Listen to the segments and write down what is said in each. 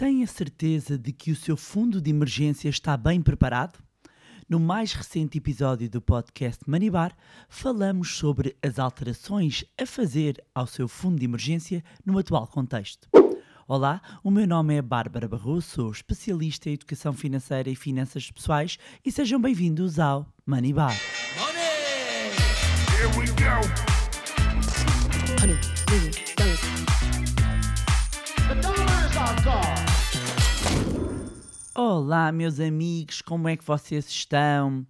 Tem a certeza de que o seu fundo de emergência está bem preparado? No mais recente episódio do podcast Manibar, falamos sobre as alterações a fazer ao seu fundo de emergência no atual contexto. Olá, o meu nome é Bárbara Barroso, sou especialista em educação financeira e finanças pessoais e sejam bem-vindos ao Manibar. Money! Here we go! Olá, meus amigos, como é que vocês estão?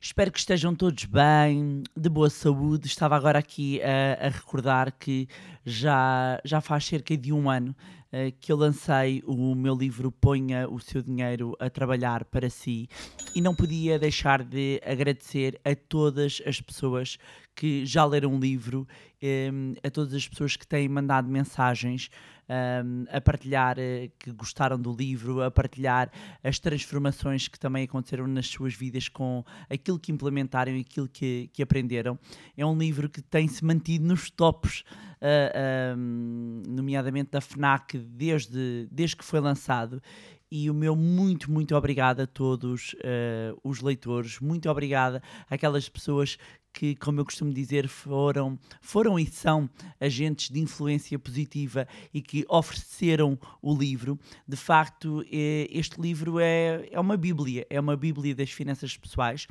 Espero que estejam todos bem, de boa saúde. Estava agora aqui a, recordar que já, já faz cerca de um ano uh, que eu lancei o meu livro Ponha o Seu Dinheiro a Trabalhar para Si e não podia deixar de agradecer a todas as pessoas que já leram o livro, um, a todas as pessoas que têm mandado mensagens um, a partilhar uh, que gostaram do livro, a partilhar as transformações que também aconteceram nas suas vidas com aquilo que implementaram e aquilo que, que aprenderam. É um livro que tem-se mantido nos tops, uh, um, nomeadamente da FNAC, desde, desde que foi lançado e o meu muito, muito obrigado a todos uh, os leitores, muito obrigada àquelas pessoas que, como eu costumo dizer, foram, foram e são agentes de influência positiva e que ofereceram o livro. De facto, é, este livro é, é uma bíblia, é uma bíblia das finanças pessoais.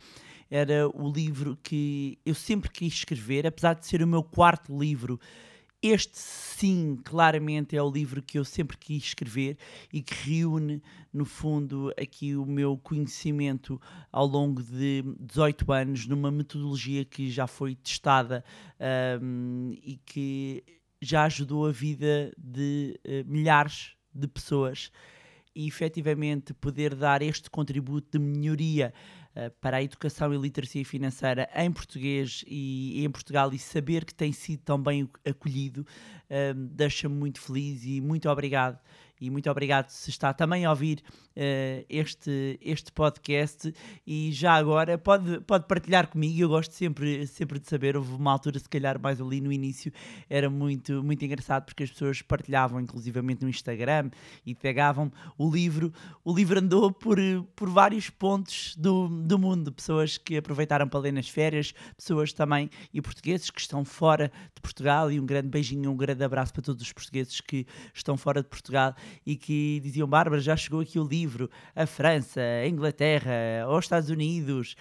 Era o livro que eu sempre quis escrever, apesar de ser o meu quarto livro este, sim, claramente é o livro que eu sempre quis escrever e que reúne, no fundo, aqui o meu conhecimento ao longo de 18 anos, numa metodologia que já foi testada um, e que já ajudou a vida de uh, milhares de pessoas. E efetivamente poder dar este contributo de melhoria para a educação e literacia financeira em português e, em Portugal e saber que tem sido tão bem acolhido uh, deixa-me muito feliz e muito obrigado e muito obrigado se está também a ouvir uh, este, este podcast. E já agora pode, pode partilhar comigo, eu gosto sempre, sempre de saber, houve uma altura se calhar mais ali no início, era muito, muito engraçado porque as pessoas partilhavam inclusivamente no Instagram e pegavam o livro, o livro andou por, por vários pontos do, do mundo, pessoas que aproveitaram para ler nas férias, pessoas também e portugueses que estão fora de Portugal. E um grande beijinho, um grande abraço para todos os portugueses que estão fora de Portugal e que diziam: Bárbara, já chegou aqui o livro, a França, a Inglaterra, aos Estados Unidos,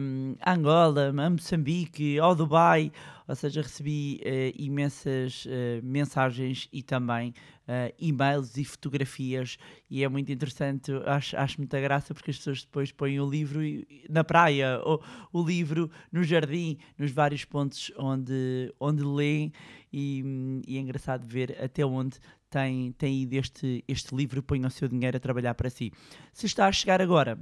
um, a Angola, a Moçambique, ao Dubai. Ou seja, recebi uh, imensas uh, mensagens e também uh, e-mails e fotografias, e é muito interessante. Acho, acho muita graça porque as pessoas depois põem o livro na praia, ou o livro no jardim, nos vários pontos onde, onde leem, e, e é engraçado ver até onde tem, tem ido este, este livro Põe o seu dinheiro a trabalhar para si. Se está a chegar agora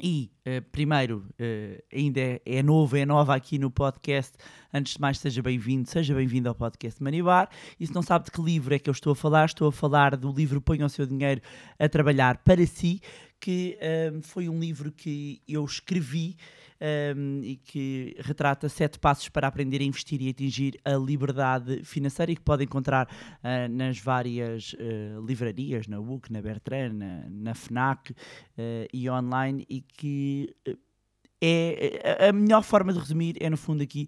e, uh, primeiro, uh, ainda é, é, novo, é nova aqui no podcast. Antes de mais, seja bem-vindo, seja bem-vindo ao podcast Manibar. E se não sabe de que livro é que eu estou a falar, estou a falar do livro Põe o seu dinheiro a trabalhar para si, que uh, foi um livro que eu escrevi um, e que retrata sete passos para aprender a investir e atingir a liberdade financeira e que pode encontrar uh, nas várias uh, livrarias, na UC, na Bertrand, na, na FNAC uh, e online e que é a melhor forma de resumir é no fundo aqui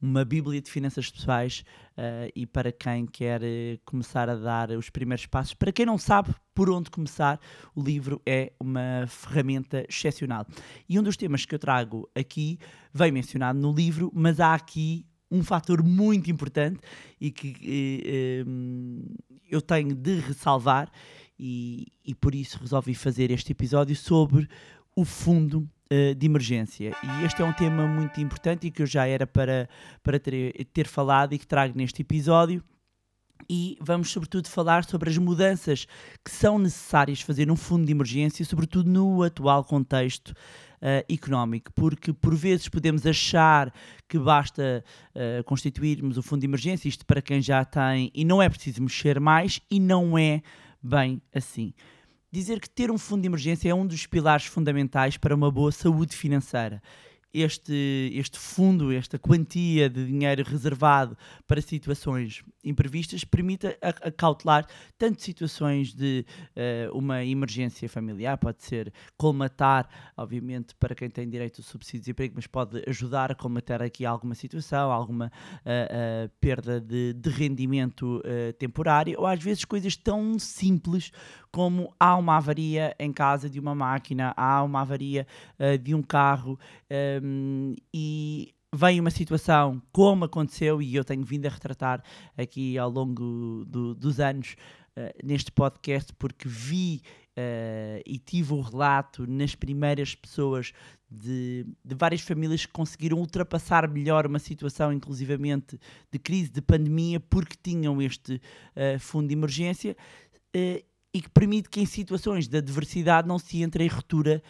uma Bíblia de finanças pessoais uh, e para quem quer uh, começar a dar os primeiros passos. Para quem não sabe por onde começar, o livro é uma ferramenta excepcional. E um dos temas que eu trago aqui vem mencionado no livro, mas há aqui um fator muito importante e que uh, eu tenho de ressalvar, e, e por isso resolvi fazer este episódio sobre o fundo de emergência. E este é um tema muito importante e que eu já era para, para ter, ter falado e que trago neste episódio. E vamos, sobretudo, falar sobre as mudanças que são necessárias fazer num fundo de emergência, sobretudo no atual contexto uh, económico, porque por vezes podemos achar que basta uh, constituirmos o fundo de emergência, isto para quem já tem, e não é preciso mexer mais, e não é bem assim dizer que ter um fundo de emergência é um dos pilares fundamentais para uma boa saúde financeira. Este, este fundo, esta quantia de dinheiro reservado para situações imprevistas, permite acautelar tanto situações de uh, uma emergência familiar, pode ser colmatar, obviamente, para quem tem direito ao subsídio de emprego, mas pode ajudar a colmatar aqui alguma situação, alguma uh, uh, perda de, de rendimento temporário, ou às vezes coisas tão simples como há uma avaria em casa de uma máquina, há uma avaria de um carro um, e vem uma situação como aconteceu e eu tenho vindo a retratar aqui ao longo do, dos anos uh, neste podcast porque vi uh, e tive o relato nas primeiras pessoas de, de, várias famílias que conseguiram ultrapassar melhor uma situação, inclusivamente de crise, de pandemia, porque tinham este uh, fundo de emergência e que permite que em situações de adversidade não se entre em ruptura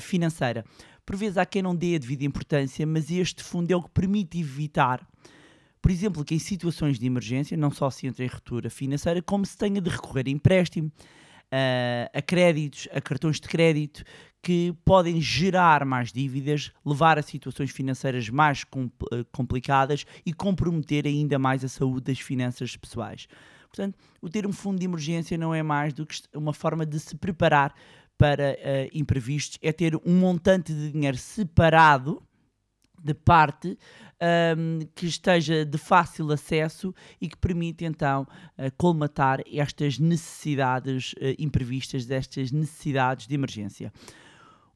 financeira. Por vezes há quem não dê a devida importância, mas este fundo é o que permite evitar, por exemplo, que em situações de emergência não só se entre em ruptura financeira, como se tenha de recorrer a empréstimo, a, a créditos, a cartões de crédito, que podem gerar mais dívidas, levar a situações financeiras mais eh, complicadas e comprometer ainda mais a saúde das finanças pessoais. Portanto, o ter um fundo de emergência não é mais do que uma forma de se preparar para uh, imprevistos é ter um montante de dinheiro separado de parte um, ehm, que esteja de fácil acesso e que permite então uh, colmatar estas necessidades uh, imprevistas, destas necessidades de emergência.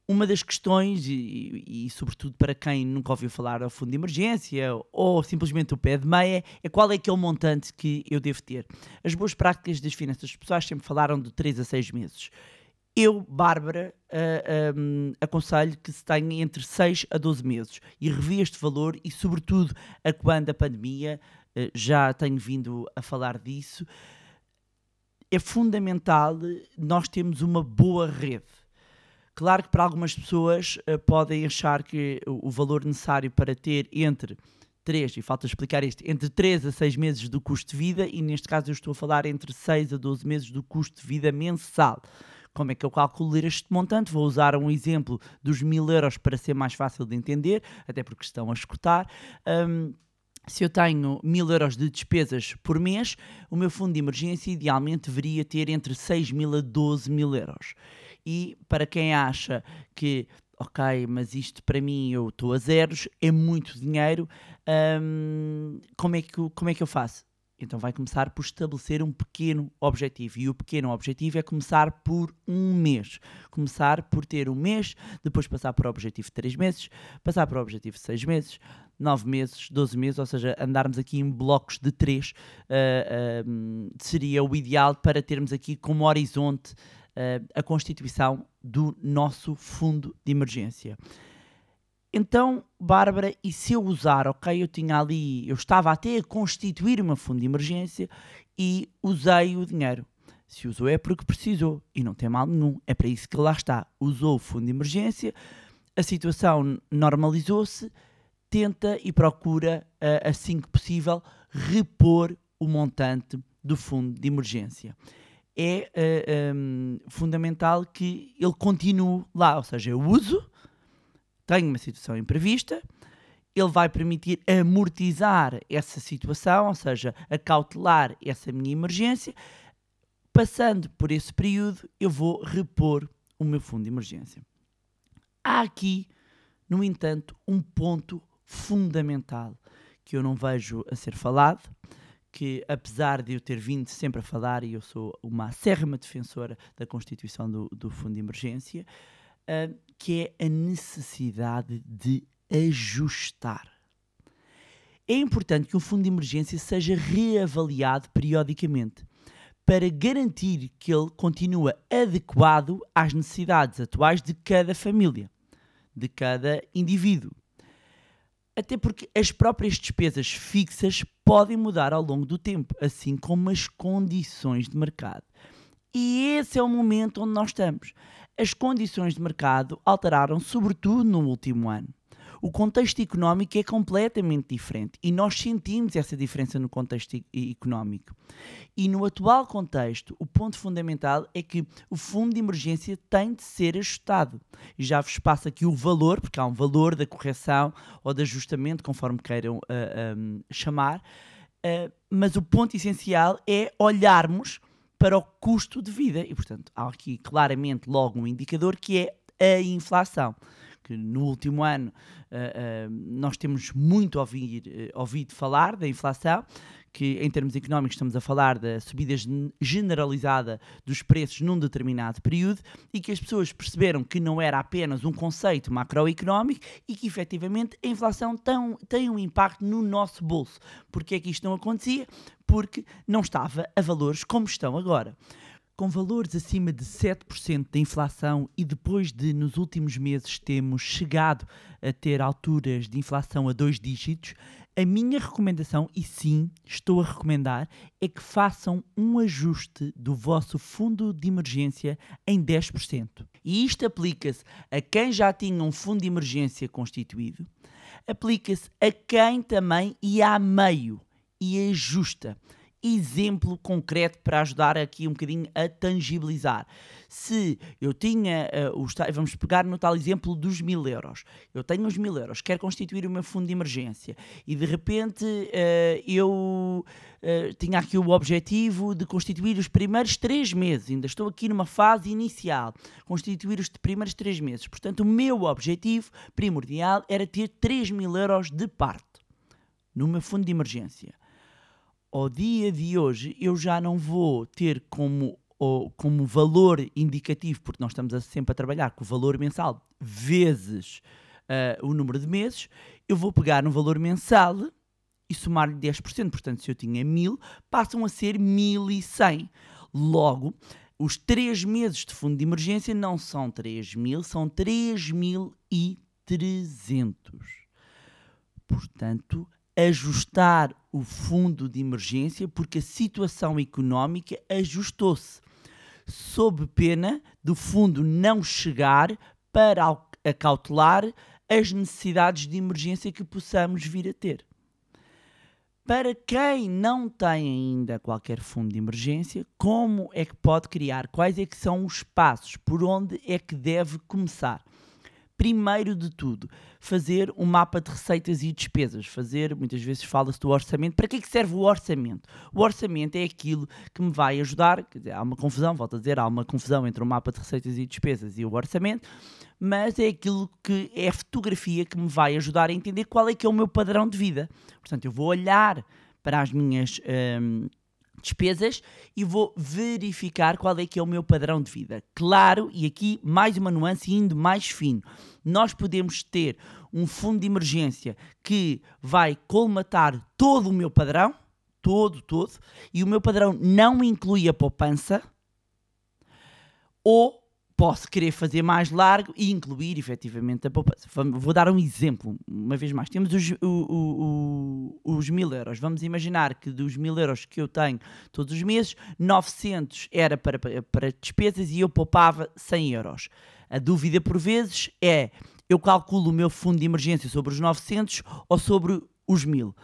Uma das questões, e, e, sobretudo para quem nunca ouviu falar ao fundo de emergência ou simplesmente o pé de meia, é qual é que é o montante que eu devo ter. As boas práticas das finanças pessoais sempre falaram de 3 a 6 meses. Eu, Bárbara, uh, um, aconselho que se tenha entre 6 a 12 meses e revi este valor e, sobretudo, a quando a pandemia, uh, já tenho vindo a falar disso, é fundamental nós termos uma boa rede. Claro que para algumas pessoas uh, podem achar que o, o valor necessário para ter entre 3, e falta explicar isto, entre 3 a 6 meses do custo de vida, e neste caso eu estou a falar entre 6 a 12 meses do custo de vida mensal. Como é que eu calculo este montante? Vou usar um exemplo dos mil euros para ser mais fácil de entender, até porque estão a escutar. Um, se eu tenho mil euros de despesas por mês, o meu fundo de emergência idealmente deveria ter entre 6 mil a 12 mil euros. E para quem acha que, ok, mas isto para mim eu estou a zeros, é muito dinheiro, hum, como, é que, como é que eu faço? Então vai começar por estabelecer um pequeno objetivo. E o pequeno objetivo é começar por um mês. Começar por ter um mês, depois passar para o objetivo de 3 meses, passar para o objetivo de 6 meses, 9 meses, 12 meses, ou seja, andarmos aqui em blocos de 3 uh, uh, seria o ideal para termos aqui como horizonte uh, a constituição do nosso fundo de emergência. Então, Bárbara, e se eu usar, ok, eu tinha ali, eu estava até a constituir uma fundo de emergência e usei o dinheiro. Se usou é porque precisou e não tem mal nenhum, é para isso que lá está. Usou o fundo de emergência, a situação normalizou-se, tenta e procura, eh, assim que possível, repor o montante do fundo de emergência. É uh, eh, um, ehm, fundamental que ele continue lá, ou seja, eu uso, tenho uma situação imprevista, ele vai permitir amortizar essa situação, ou seja, acautelar essa minha emergência. Passando por esse período, eu vou repor o meu fundo de emergência. Há aqui, no entanto, um ponto fundamental que eu não vejo a ser falado, que apesar de eu ter vindo sempre a falar, e eu sou uma acérrima defensora da constituição do, do fundo de emergência, uh, que é a necessidade de ajustar. É importante que o fundo de emergência seja reavaliado periodicamente para garantir que ele continua adequado às necessidades atuais de cada família, de cada indivíduo. Até porque as próprias despesas fixas podem mudar ao longo do tempo, assim como as condições de mercado. E esse é o momento onde nós estamos as condições de mercado alteraram sobretudo no último ano. O contexto económico é completamente diferente e nós sentimos essa diferença no contexto económico. E no atual contexto, o ponto fundamental é que o fundo de emergência tem de ser ajustado. E já vos passo aqui o valor, porque há um valor da correção ou de ajustamento, conforme queiram uh, ah, um, chamar. Uh, mas o ponto essencial é olharmos para o custo de vida. E, portanto, há aqui claramente logo um indicador que é a inflação que no último ano uh, uh, nós temos muito ouvir, uh, ouvido falar da inflação, que em termos económicos estamos a falar da subida generalizada dos preços num determinado período e que as pessoas perceberam que não era apenas um conceito macroeconómico e que efetivamente a inflação tem, tem um impacto no nosso bolso. Porque é que isto não acontecia? Porque não estava a valores como estão agora com valores acima de 7% de inflação e depois de nos últimos meses termos chegado a ter alturas de inflação a dois dígitos, a minha recomendação, e sim, estou a recomendar, é que façam um ajuste do vosso fundo de emergência em 10%. E isto aplica-se a quem já tinha um fundo de emergência constituído, aplica-se a quem também ia a meio e ajusta exemplo concreto para ajudar aqui um bocadinho a tangibilizar. Se eu tinha, uh, os, vamos pegar no tal exemplo dos mil euros, eu tenho os mil euros, quero constituir o meu fundo de emergência. E de repente uh, eu uh, tinha aqui o objetivo de constituir os primeiros três meses, ainda estou aqui numa fase inicial, constituir os primeiros três meses. Portanto, o meu objetivo primordial era ter 3 mil euros de parte no meu fundo de emergência. Ao dia de hoje eu já não vou ter como, como valor indicativo, porque nós estamos a, sempre a trabalhar com o valor mensal vezes uh, o número de meses, eu vou pegar no valor mensal e somar-lhe 10%. Portanto, se eu tinha 1000, passam a ser 1100. Logo, os 3 meses de fundo de emergência não são 3000, são 3300. Portanto, ajustar o fundo de emergência porque a situação económica ajustou-se, sob pena do fundo não chegar para acautelar as necessidades de emergência que possamos vir a ter. Para quem não tem ainda qualquer fundo de emergência, como é que pode criar? Quais é que são os passos? Por onde é que deve começar? Primeiro de tudo, fazer um mapa de receitas e despesas. Fazer, muitas vezes fala-se do orçamento. Para que é que serve o orçamento? O orçamento é aquilo que me vai ajudar. Dizer, há uma confusão, volto a dizer, há uma confusão entre o mapa de receitas e despesas e o orçamento, mas é aquilo que é a fotografia que me vai ajudar a entender qual é que é o meu padrão de vida. Portanto, eu vou olhar para as minhas. Hum, despesas e vou verificar qual é que é o meu padrão de vida. Claro, e aqui mais uma nuance indo mais fino. Nós podemos ter um fundo de emergência que vai colmatar todo o meu padrão, todo, todo, e o meu padrão não inclui a poupança, ou posso querer fazer mais largo e incluir efetivamente a poupança. Vou dar um exemplo, uma vez mais. Temos os, o, o, os mil euros. Vamos imaginar que dos mil euros que eu tenho todos os meses, 900 era para, para despesas e eu poupava 100 euros. A dúvida por vezes é, eu calculo o meu fundo de emergência sobre os 900 ou sobre os 1000?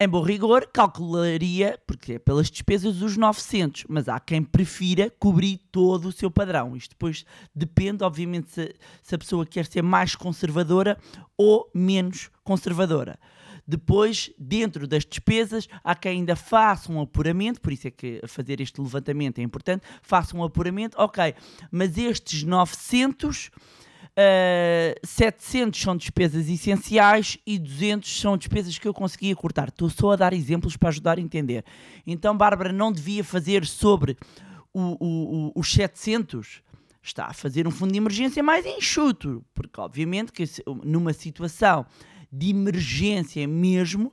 Em bom rigor, calcularia, porque é pelas despesas dos 900, mas há quem prefira cobrir todo o seu padrão. Isto depois depende, obviamente, se, se a pessoa quer ser mais conservadora ou menos conservadora. Depois, dentro das despesas, há quem ainda faça um apuramento, por isso é que fazer este levantamento é importante, faça um apuramento, ok, mas estes 900 Uh, eh, 700 são despesas essenciais e 200 são despesas que eu conseguia cortar. Estou só a dar exemplos para ajudar a entender. Então, Bárbara não devia fazer sobre o, o, o, os 700, está a fazer um fundo de emergência mais enxuto, porque obviamente que numa situação de emergência mesmo,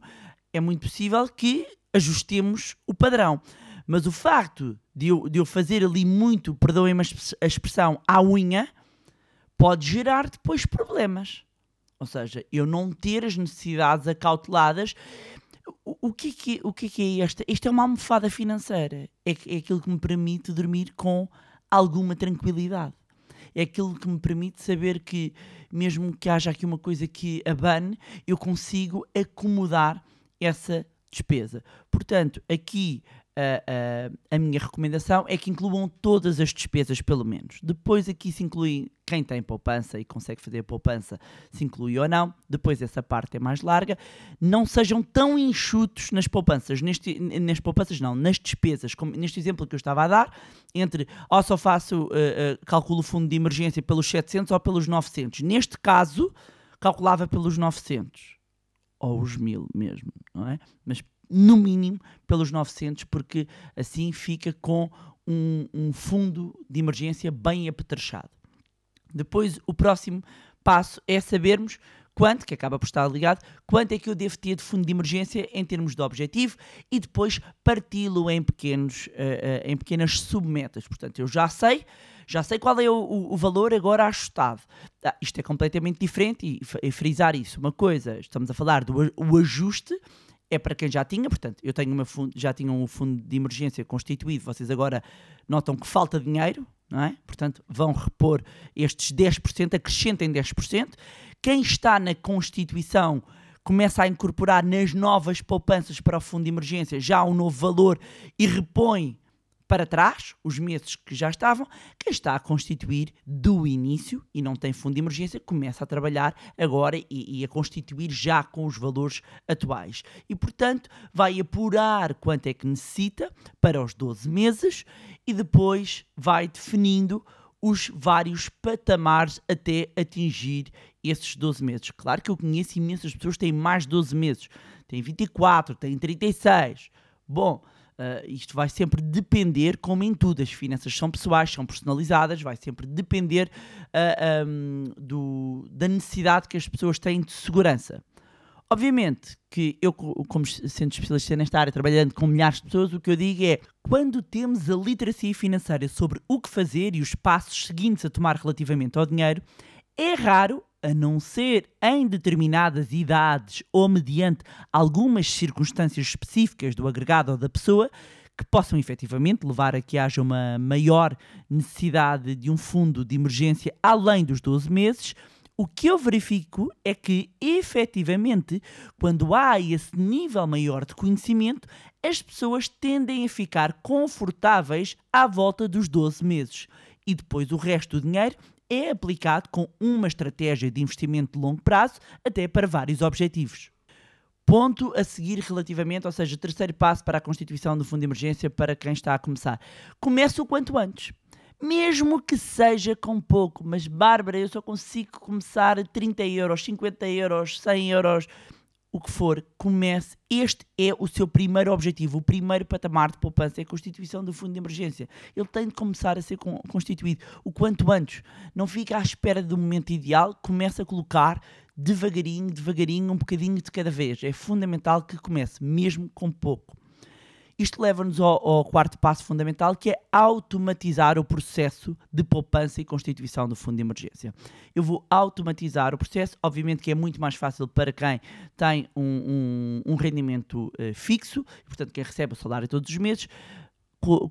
é muito possível que ajustemos o padrão. Mas o facto de eu, de eu fazer ali muito, perdoem-me a expressão, à unha, pode gerar depois problemas. Ou seja, eu não ter as necessidades acauteladas. O, o, que, é que, o que é, que é esta? Isto é uma almofada financeira. É, é aquilo que me permite dormir com alguma tranquilidade. é aquilo que me permite saber que, mesmo que haja aqui uma coisa que abane, eu consigo acomodar essa despesa. Portanto, aqui a, a, minha recomendação é que incluam todas as despesas, pelo menos. Depois aqui se inclui quem tem poupança e consegue fazer poupança, se inclui ou não. Depois essa parte é mais larga. Não sejam tão enxutos nas poupanças, neste, nas poupanças não, nas despesas, como neste exemplo que eu estava a dar, entre ou só faço, uh, uh, calculo o fundo de emergência pelos 700 ou pelos 900. Neste caso, calculava pelos 900 ou os 1000 mesmo, não é? Mas no mínimo pelos 900, porque assim fica com um, um fundo de emergência bem apetrechado. Depois, o próximo passo é sabermos quanto, que acaba por estar ligado, quanto é que eu devo ter de fundo de emergência em termos de objetivo e depois parti-lo em, pequenos, uh, uh, em pequenas submetas. Portanto, eu já sei, já sei qual é o, o valor agora ajustado. Ah, isto é completamente diferente e, e, frisar isso. Uma coisa, estamos a falar do o ajuste é para quem já tinha, portanto, eu tenho uma fundo, já tinham um fundo de emergência constituído, vocês agora notam que falta dinheiro, não é? Portanto, vão repor estes 10%, acrescentem 10%. Quem está na Constituição começa a incorporar nas novas poupanças para o fundo de emergência já um novo valor e repõe para trás, os meses que já estavam, quem está a constituir do início e não tem fundo de emergência, começa a trabalhar agora e, e, a constituir já com os valores atuais. E, portanto, vai apurar quanto é que necessita para os 12 meses e depois vai definindo os vários patamares até atingir esses 12 meses. Claro que eu conheço imensas pessoas que têm mais de 12 meses, têm 24, têm 36. Bom, Uh, isto vai sempre depender, como em tudo, as finanças são pessoais, são personalizadas, vai sempre depender uh, ah, um, do, da necessidade que as pessoas têm de segurança. Obviamente que eu, como sendo especialista nesta área, trabalhando com milhares de pessoas, o que eu digo é quando temos a literacia financeira sobre o que fazer e os passos seguintes a tomar relativamente ao dinheiro, é raro a não ser em determinadas idades ou mediante algumas circunstâncias específicas do agregado ou da pessoa, que possam efetivamente levar a que haja uma maior necessidade de um fundo de emergência além dos 12 meses. O que eu verifico é que, efetivamente, quando há esse nível maior de conhecimento, as pessoas tendem a ficar confortáveis à volta dos 12 meses. E depois o resto do dinheiro é aplicado com uma estratégia de investimento de longo prazo, até para vários objetivos. Ponto a seguir relativamente, ou seja, terceiro passo para a constituição do fundo de emergência para quem está a começar. Comece o quanto antes. Mesmo que seja com pouco, mas Bárbara, eu só consigo começar a 30 euros, 50 euros, 100 euros o que for, comece. Este é o seu primeiro objetivo, o primeiro patamar de poupança é a constituição do fundo de emergência. Ele tem de começar a ser constituído o quanto antes. Não fica à espera do momento ideal, comece a colocar devagarinho, devagarinho, um bocadinho de cada vez. É fundamental que comece, mesmo com pouco. Isto leva-nos ao, ao, quarto passo fundamental, que é automatizar o processo de poupança e constituição do fundo de emergência. Eu vou automatizar o processo, obviamente que é muito mais fácil para quem tem um, um, um rendimento uh, fixo, portanto, quem recebe o salário todos os meses,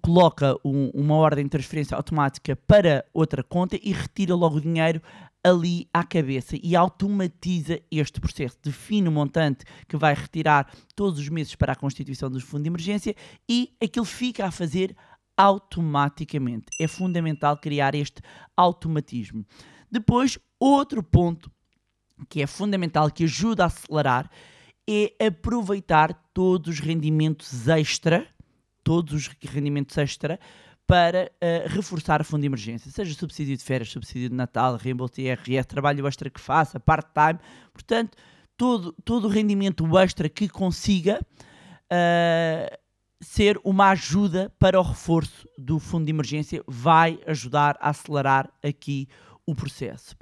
coloca um, uma ordem de transferência automática para outra conta e retira logo o dinheiro ali à cabeça e automatiza este processo. Define o montante que vai retirar todos os meses para a constituição do fundo de emergência e aquilo fica a fazer automaticamente. É fundamental criar este automatismo. Depois, outro ponto que é fundamental, que ajuda a acelerar, é aproveitar todos os rendimentos extra, todos os rendimentos extra, para uh, reforçar o fundo de emergência, seja subsídio de férias, subsídio de Natal, reembolso de IRS, trabalho extra que faça, part-time, portanto, todo, todo o rendimento extra que consiga uh, ser uma ajuda para o reforço do fundo de emergência vai ajudar a acelerar aqui o processo.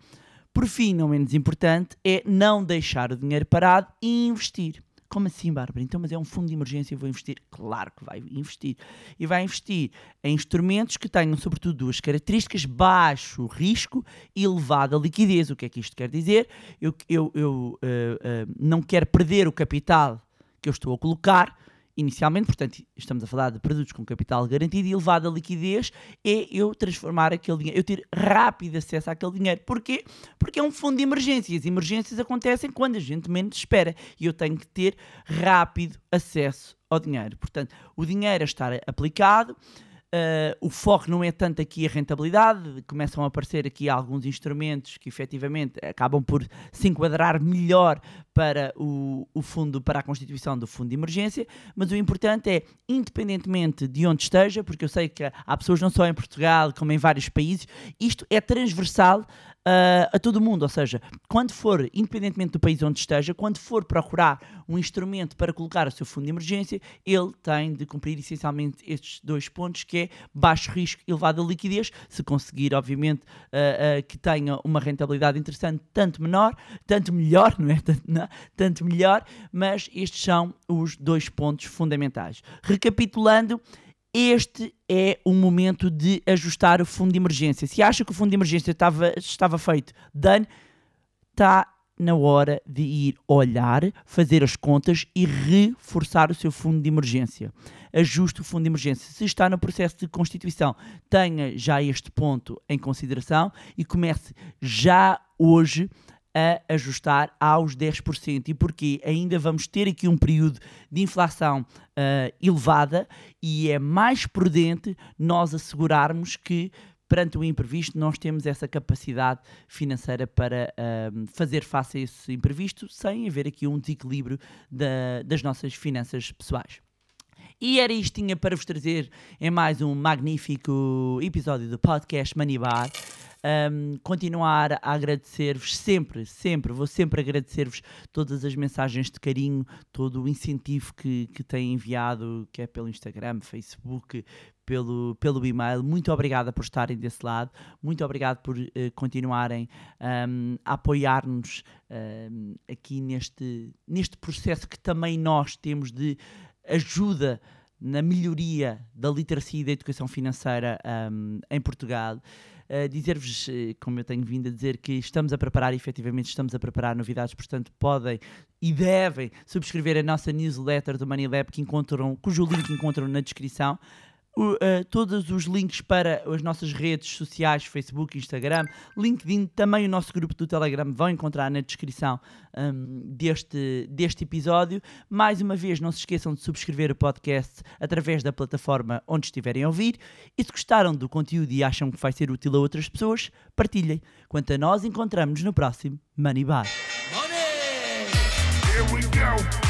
Por fim, não menos importante, é não deixar o dinheiro parado e investir. Como assim, Bárbara? Então, mas é um fundo de emergência e vou investir? Claro que vai investir. E vai investir em instrumentos que tenham, sobretudo, duas características: baixo risco e elevada liquidez. O que é que isto quer dizer? Eu, eu, eu uh, uh, não quero perder o capital que eu estou a colocar inicialmente, portanto, estamos a falar de produtos com capital garantido e elevada liquidez, é eu transformar aquele dinheiro, eu ter rápido acesso àquele dinheiro. Porquê? Porque é um fundo de emergência. As emergências acontecem quando a gente menos espera e eu tenho que ter rápido acesso ao dinheiro. Portanto, o dinheiro a estar aplicado Uh, o foco não é tanto aqui a rentabilidade, começam a aparecer aqui alguns instrumentos que efetivamente acabam por se enquadrar melhor para o, o fundo, para a constituição do fundo de emergência, mas o importante é, independentemente de onde esteja, porque eu sei que há pessoas não só em Portugal, como em vários países, isto é transversal uh, a todo mundo. Ou seja, quando for, independentemente do país onde esteja, quando for procurar um instrumento para colocar o seu fundo de emergência, ele tem de cumprir essencialmente estes dois pontos, que é baixo risco, elevada liquidez, se conseguir, obviamente, uh, uh, que tenha uma rentabilidade interessante, tanto menor, tanto melhor, não é? Tanto, não, tanto melhor, mas estes são os dois pontos fundamentais. Recapitulando, este é o momento de ajustar o fundo de emergência. Se acha que o fundo de emergência estava, estava feito dano, está na hora de ir olhar, fazer as contas e reforçar o seu fundo de emergência. Ajuste o fundo de emergência. Se está no processo de constituição, tenha já este ponto em consideração e comece já hoje a ajustar aos 10%. E porquê? Ainda vamos ter aqui um período de inflação uh, elevada e é mais prudente nós assegurarmos que perante o imprevisto, nós temos essa capacidade financeira para uh, fazer face a esse imprevisto sem haver aqui um desequilíbrio da, das nossas finanças pessoais. E era isto tinha para vos trazer em mais um magnífico episódio do podcast Money Bar um, continuar a agradecer-vos sempre, sempre, vou sempre agradecer-vos todas as mensagens de carinho, todo o incentivo que, que têm enviado, que é pelo Instagram, Facebook, pelo, pelo e-mail. Muito obrigada por estarem desse lado, muito obrigado por uh, continuarem um, a apoiar-nos aqui neste, neste processo que também nós temos de ajuda na melhoria da literacia e da educação financeira um, em Portugal. Uh, Dizer-vos, eh, como eu tenho vindo a dizer, que estamos a preparar, efetivamente estamos a preparar novidades, portanto podem e devem subscrever a nossa newsletter do Money Lab, que encontram, cujo link encontram na descrição uh, todos os links para as nossas redes sociais, Facebook, Instagram, LinkedIn, também o nosso grupo do Telegram vão encontrar na descrição um, deste, deste episódio. Mais uma vez, não se esqueçam de subscrever o podcast através da plataforma onde estiverem a ouvir. E se gostaram do conteúdo e acham que vai ser útil a outras pessoas, partilhem. Quanto a nós, encontramos-nos no próximo Money Bar. Money! Here we go.